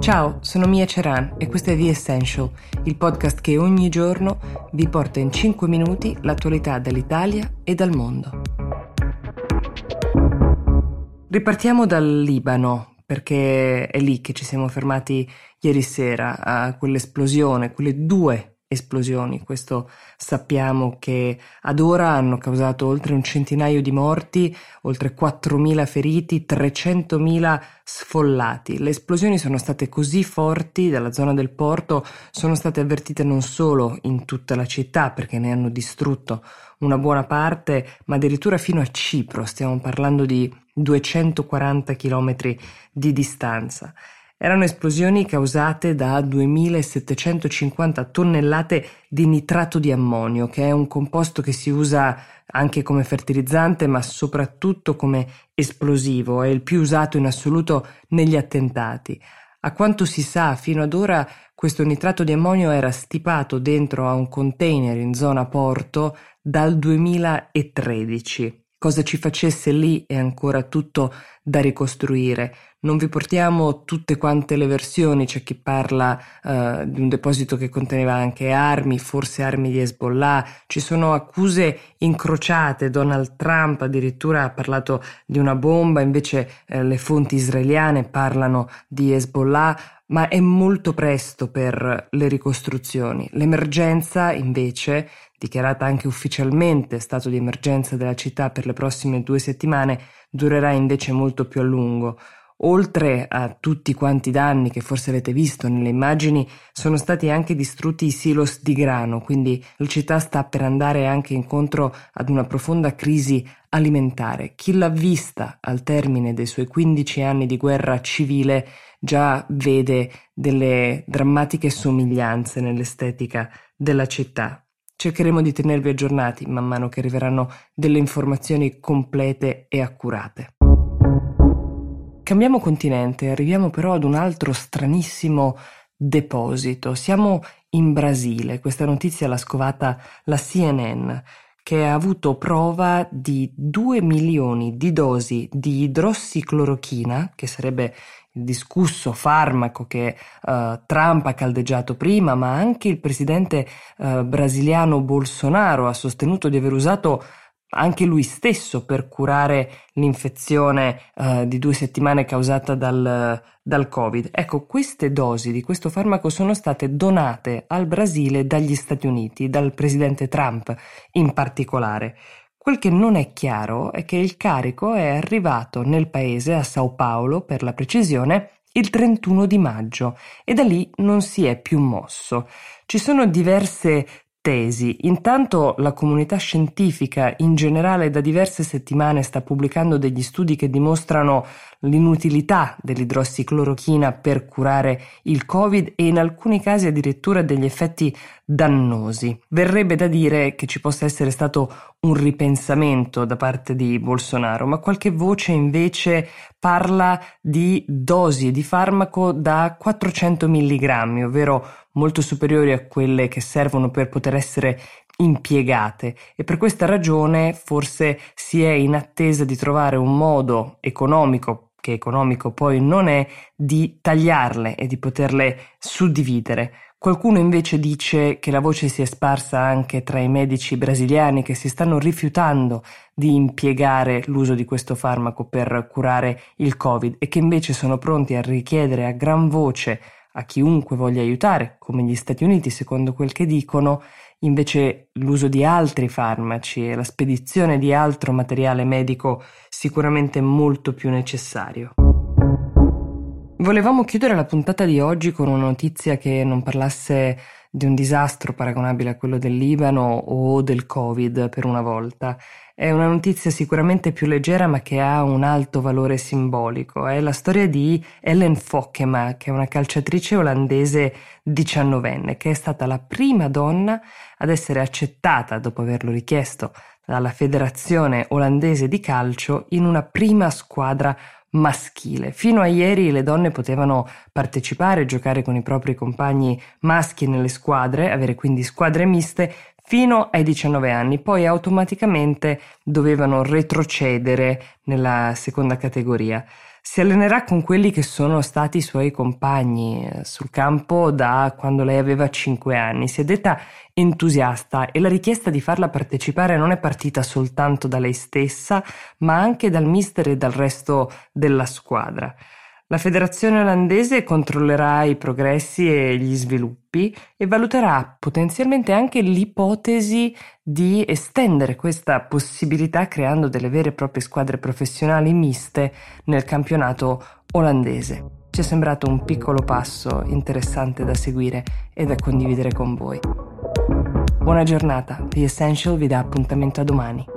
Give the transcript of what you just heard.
Ciao, sono Mia Ceran e questo è The Essential, il podcast che ogni giorno vi porta in 5 minuti l'attualità dall'Italia e dal mondo. Ripartiamo dal Libano, perché è lì che ci siamo fermati ieri sera a quell'esplosione, quelle due esplosioni. Questo sappiamo che ad ora hanno causato oltre un centinaio di morti, oltre 4.000 feriti, 300.000 sfollati. Le esplosioni sono state così forti dalla zona del porto, sono state avvertite non solo in tutta la città perché ne hanno distrutto una buona parte, ma addirittura fino a Cipro, stiamo parlando di 240 km di distanza. Erano esplosioni causate da 2750 tonnellate di nitrato di ammonio, che è un composto che si usa anche come fertilizzante, ma soprattutto come esplosivo, è il più usato in assoluto negli attentati. A quanto si sa, fino ad ora questo nitrato di ammonio era stipato dentro a un container in zona porto dal 2013. Cosa ci facesse lì è ancora tutto da ricostruire. Non vi portiamo tutte quante le versioni, c'è chi parla uh, di un deposito che conteneva anche armi, forse armi di Hezbollah, ci sono accuse incrociate, Donald Trump addirittura ha parlato di una bomba, invece eh, le fonti israeliane parlano di Hezbollah, ma è molto presto per le ricostruzioni. L'emergenza invece dichiarata anche ufficialmente stato di emergenza della città per le prossime due settimane, durerà invece molto più a lungo. Oltre a tutti quanti danni che forse avete visto nelle immagini, sono stati anche distrutti i silos di grano, quindi la città sta per andare anche incontro ad una profonda crisi alimentare. Chi l'ha vista al termine dei suoi 15 anni di guerra civile già vede delle drammatiche somiglianze nell'estetica della città. Cercheremo di tenervi aggiornati man mano che arriveranno delle informazioni complete e accurate. Cambiamo continente, arriviamo però ad un altro stranissimo deposito. Siamo in Brasile, questa notizia l'ha scovata la CNN che ha avuto prova di 2 milioni di dosi di idrossiclorochina, che sarebbe il discusso farmaco che uh, Trump ha caldeggiato prima, ma anche il presidente uh, brasiliano Bolsonaro ha sostenuto di aver usato anche lui stesso per curare l'infezione uh, di due settimane causata dal, dal Covid. Ecco, queste dosi di questo farmaco sono state donate al Brasile dagli Stati Uniti, dal presidente Trump in particolare. Quel che non è chiaro è che il carico è arrivato nel paese, a Sao Paolo per la precisione, il 31 di maggio e da lì non si è più mosso. Ci sono diverse tesi. Intanto la comunità scientifica in generale da diverse settimane sta pubblicando degli studi che dimostrano l'inutilità dell'idrossiclorochina per curare il Covid e in alcuni casi addirittura degli effetti dannosi. Verrebbe da dire che ci possa essere stato un ripensamento da parte di Bolsonaro, ma qualche voce invece parla di dosi di farmaco da 400 mg, ovvero molto superiori a quelle che servono per poter essere impiegate e per questa ragione forse si è in attesa di trovare un modo economico che economico poi non è, di tagliarle e di poterle suddividere. Qualcuno invece dice che la voce si è sparsa anche tra i medici brasiliani che si stanno rifiutando di impiegare l'uso di questo farmaco per curare il Covid e che invece sono pronti a richiedere a gran voce a chiunque voglia aiutare, come gli Stati Uniti secondo quel che dicono, invece l'uso di altri farmaci e la spedizione di altro materiale medico sicuramente molto più necessario. Volevamo chiudere la puntata di oggi con una notizia che non parlasse di un disastro paragonabile a quello del Libano o del Covid per una volta. È una notizia sicuramente più leggera ma che ha un alto valore simbolico. È la storia di Ellen Fokkema, che è una calciatrice olandese diciannovenne, che è stata la prima donna ad essere accettata, dopo averlo richiesto dalla Federazione olandese di calcio, in una prima squadra maschile. Fino a ieri le donne potevano partecipare, giocare con i propri compagni maschi nelle squadre, avere quindi squadre miste fino ai 19 anni, poi automaticamente dovevano retrocedere nella seconda categoria. Si allenerà con quelli che sono stati i suoi compagni eh, sul campo da quando lei aveva 5 anni. Si è detta entusiasta e la richiesta di farla partecipare non è partita soltanto da lei stessa, ma anche dal mister e dal resto della squadra. La federazione olandese controllerà i progressi e gli sviluppi e valuterà potenzialmente anche l'ipotesi di estendere questa possibilità creando delle vere e proprie squadre professionali miste nel campionato olandese. Ci è sembrato un piccolo passo interessante da seguire e da condividere con voi. Buona giornata, The Essential vi dà appuntamento a domani.